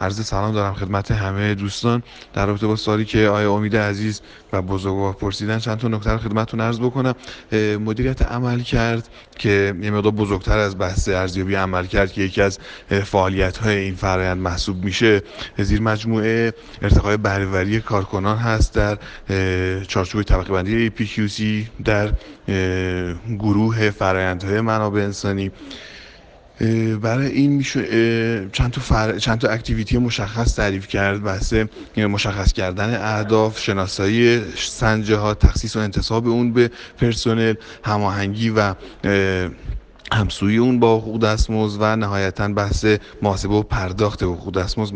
عرض سلام دارم خدمت همه دوستان. در رابطه با سوالی که آیا امید عزیز و بزرگوار پرسیدن چند تا نکته رو خدمتتون عرض بکنم. مدیریت عمل کرد که یه مقدار بزرگتر از بحث ارزیابی عمل کرد که یکی از فعالیت های این فرآیند محسوب میشه. زیر مجموعه ارتقای بهرهوری کارکنان هست در چارچوب طبقه بندی PQC در گروه فرآیندهای منابع انسانی. برای این میشه چند تا فر... چند تا اکتیویتی مشخص تعریف کرد. بحث مشخص کردن اهداف شناسایی سنجه ها تخصیص و انتصاب اون به پرسنل هماهنگی و همسوی اون با حقوق دستمزد و نهایتا بحث محاسبه و پرداخت حقوق دستمزد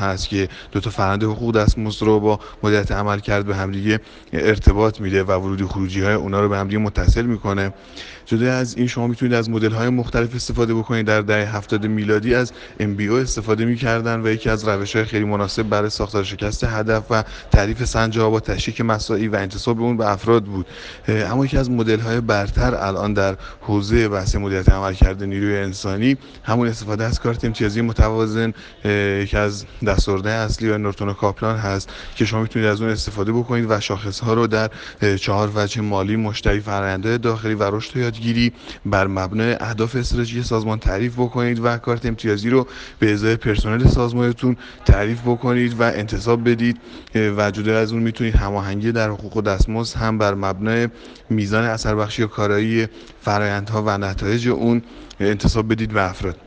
هست که دو تا فرآیند حقوق دستمزد رو با مدیریت عمل کرد به همدیگه ارتباط میده و ورودی خروجی های اونا رو به همدیگه متصل می‌کنه. جدا از این شما می‌تونید از مدل های مختلف استفاده بکنید. در دهه 70 میلادی از MBO استفاده می‌کردن و یکی از روش های خیلی مناسب برای ساختار شکست هدف و تعریف سنجه ها با تشریک مساعی و انتصاب اون به افراد بود. اما یکی از مدل های برتر الان در حوزه بحث مدیریت عملکرد نیروی انسانی. همون استفاده از کارت امتیازی متوازن یکی از دستورده اصلی و نورتون و کاپلان هست که شما می‌تونید از اون استفاده بکنید و شاخص ها رو در چهار وجه مالی مشتری فرآیندهای داخلی و رشد یادگیری بر مبنای اهداف استراتژی سازمان تعریف بکنید و کارت امتیازی رو به ازای پرسنل سازمانتون تعریف بکنید و انتصاب بدید. و جدا از اون می‌تونید هماهنگی در حقوق و دستمزد هم بر مبنای میزان اثر بخشی و کارایی فرآیندها و نتایج اون انتصاب بدید به افراد.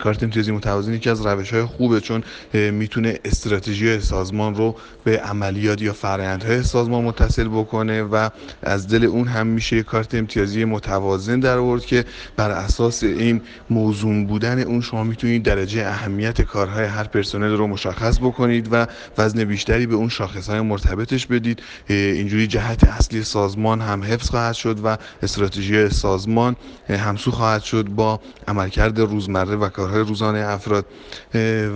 کارت امتیازی متوازن یکی از روش های خوبه چون می‌تونه استراتژی سازمان رو به عملیات یا فرآیندهای سازمان متصل بکنه و از دل اون هم میشه کارت امتیازی متوازن در آورد که بر اساس این موزون بودن اون شما می‌تونید درجه اهمیت کارهای هر پرسنل رو مشخص بکنید و وزن بیشتری به اون شاخص های مرتبطش بدید. اینجوری جهت اصلی سازمان هم حفظ خواهد شد و استراتژی سازمان همسو خواهد شد با عملکرد روزمره و کارهای روزانه افراد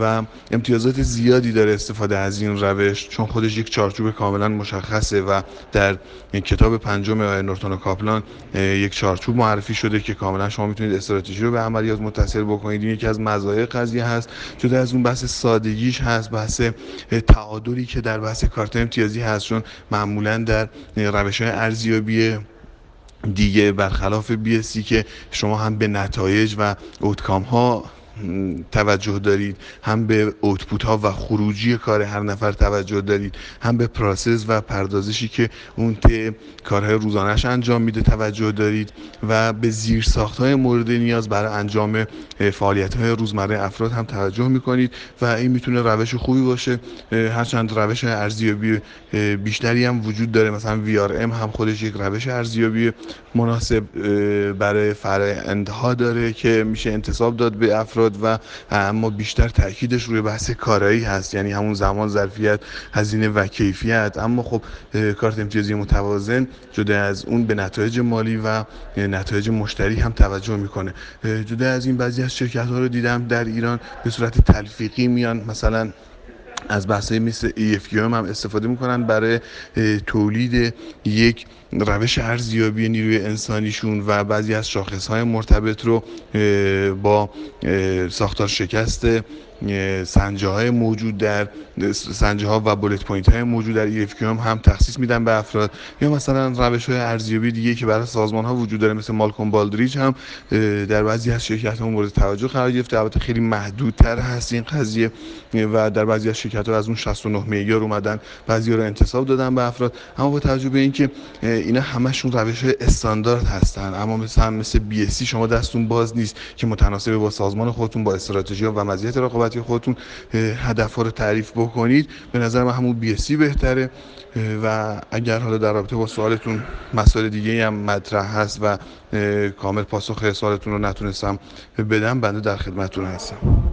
و امتیازات زیادی داره استفاده از این روش چون خودش یک چارچوب کاملا مشخصه و در کتاب پنجم نورتون و کاپلان یک چارچوب معرفی شده که کاملا شما می‌تونید استراتژی رو به عملیات متصل بکنید. این یکی از مزایای قضیه هست جدا از اون بحث سادگیش هست بحث تعادلی که در بحث کارت امتیازی هست چون معمولا در روش های ارزیابی دیگه برخلاف بیسی که شما هم به نتایج و اوتکام ها توجه دارید هم به اوتپوت ها و خروجی کار هر نفر توجه دارید هم به پراسس و پردازشی که اون ته کارهای روزانهش انجام میده توجه دارید و به زیر ساخت های مورد نیاز برای انجام فعالیت های روزمره افراد هم توجه می‌کنید و این می‌تونه روش خوبی باشه. هرچند روش ارزیابی بیشتری هم وجود داره مثلا VRM هم خودش یک روش ارزیابی مناسب برای فرآیندها داره که میشه انتصاب داد به افراد. و اما بیشتر تاکیدش روی بحث کارایی هست. یعنی همون زمان ظرفیت هزینه و کیفیت. اما خب کارت امتیازی متوازن جدا از اون به نتایج مالی و نتایج مشتری هم توجه می‌کنه. جدا از این بعضی از شرکت ها رو دیدم در ایران به صورت تلفیقی میان. مثلا از بحث‌های مثل EFQM هم استفاده می‌کنن برای تولید یک روش ارزیابی نیروی انسانیشون و بعضی از شاخصهای مرتبط رو با ساختار شکست سنجه های موجود در سنجه ها و bullet point های موجود در EFQM هم تخصیص میدن به افراد. یا مثلا روش های ارزیابی دیگه که برای سازمان ها وجود داره مثل مالکوم بالدریج هم در بعضی از شرکت ها مورد توجه قرار گرفته. البته خیلی محدودتر هست این قضیه و در بعضی از شرکت ها از اون 69 معیار اومدن. بعضی رو انتصاب دادن به افراد. اما با توجه به اینکه اینا همشون روش های استاندارد هستن اما مثلا مثل بی شما دستون باز نیست که متناسب با سازمان خودتون با استراتژی و مزیت رقابتی خودتون هدف ها رو تعریف بکنید به نظر من همون بی بهتره. و اگر حالا در رابطه با سوالتون مسائل دیگه هم مطرح هست و کامل پاسخ سوالتون رو نتونستم بدم بنده در خدمتتون هستم.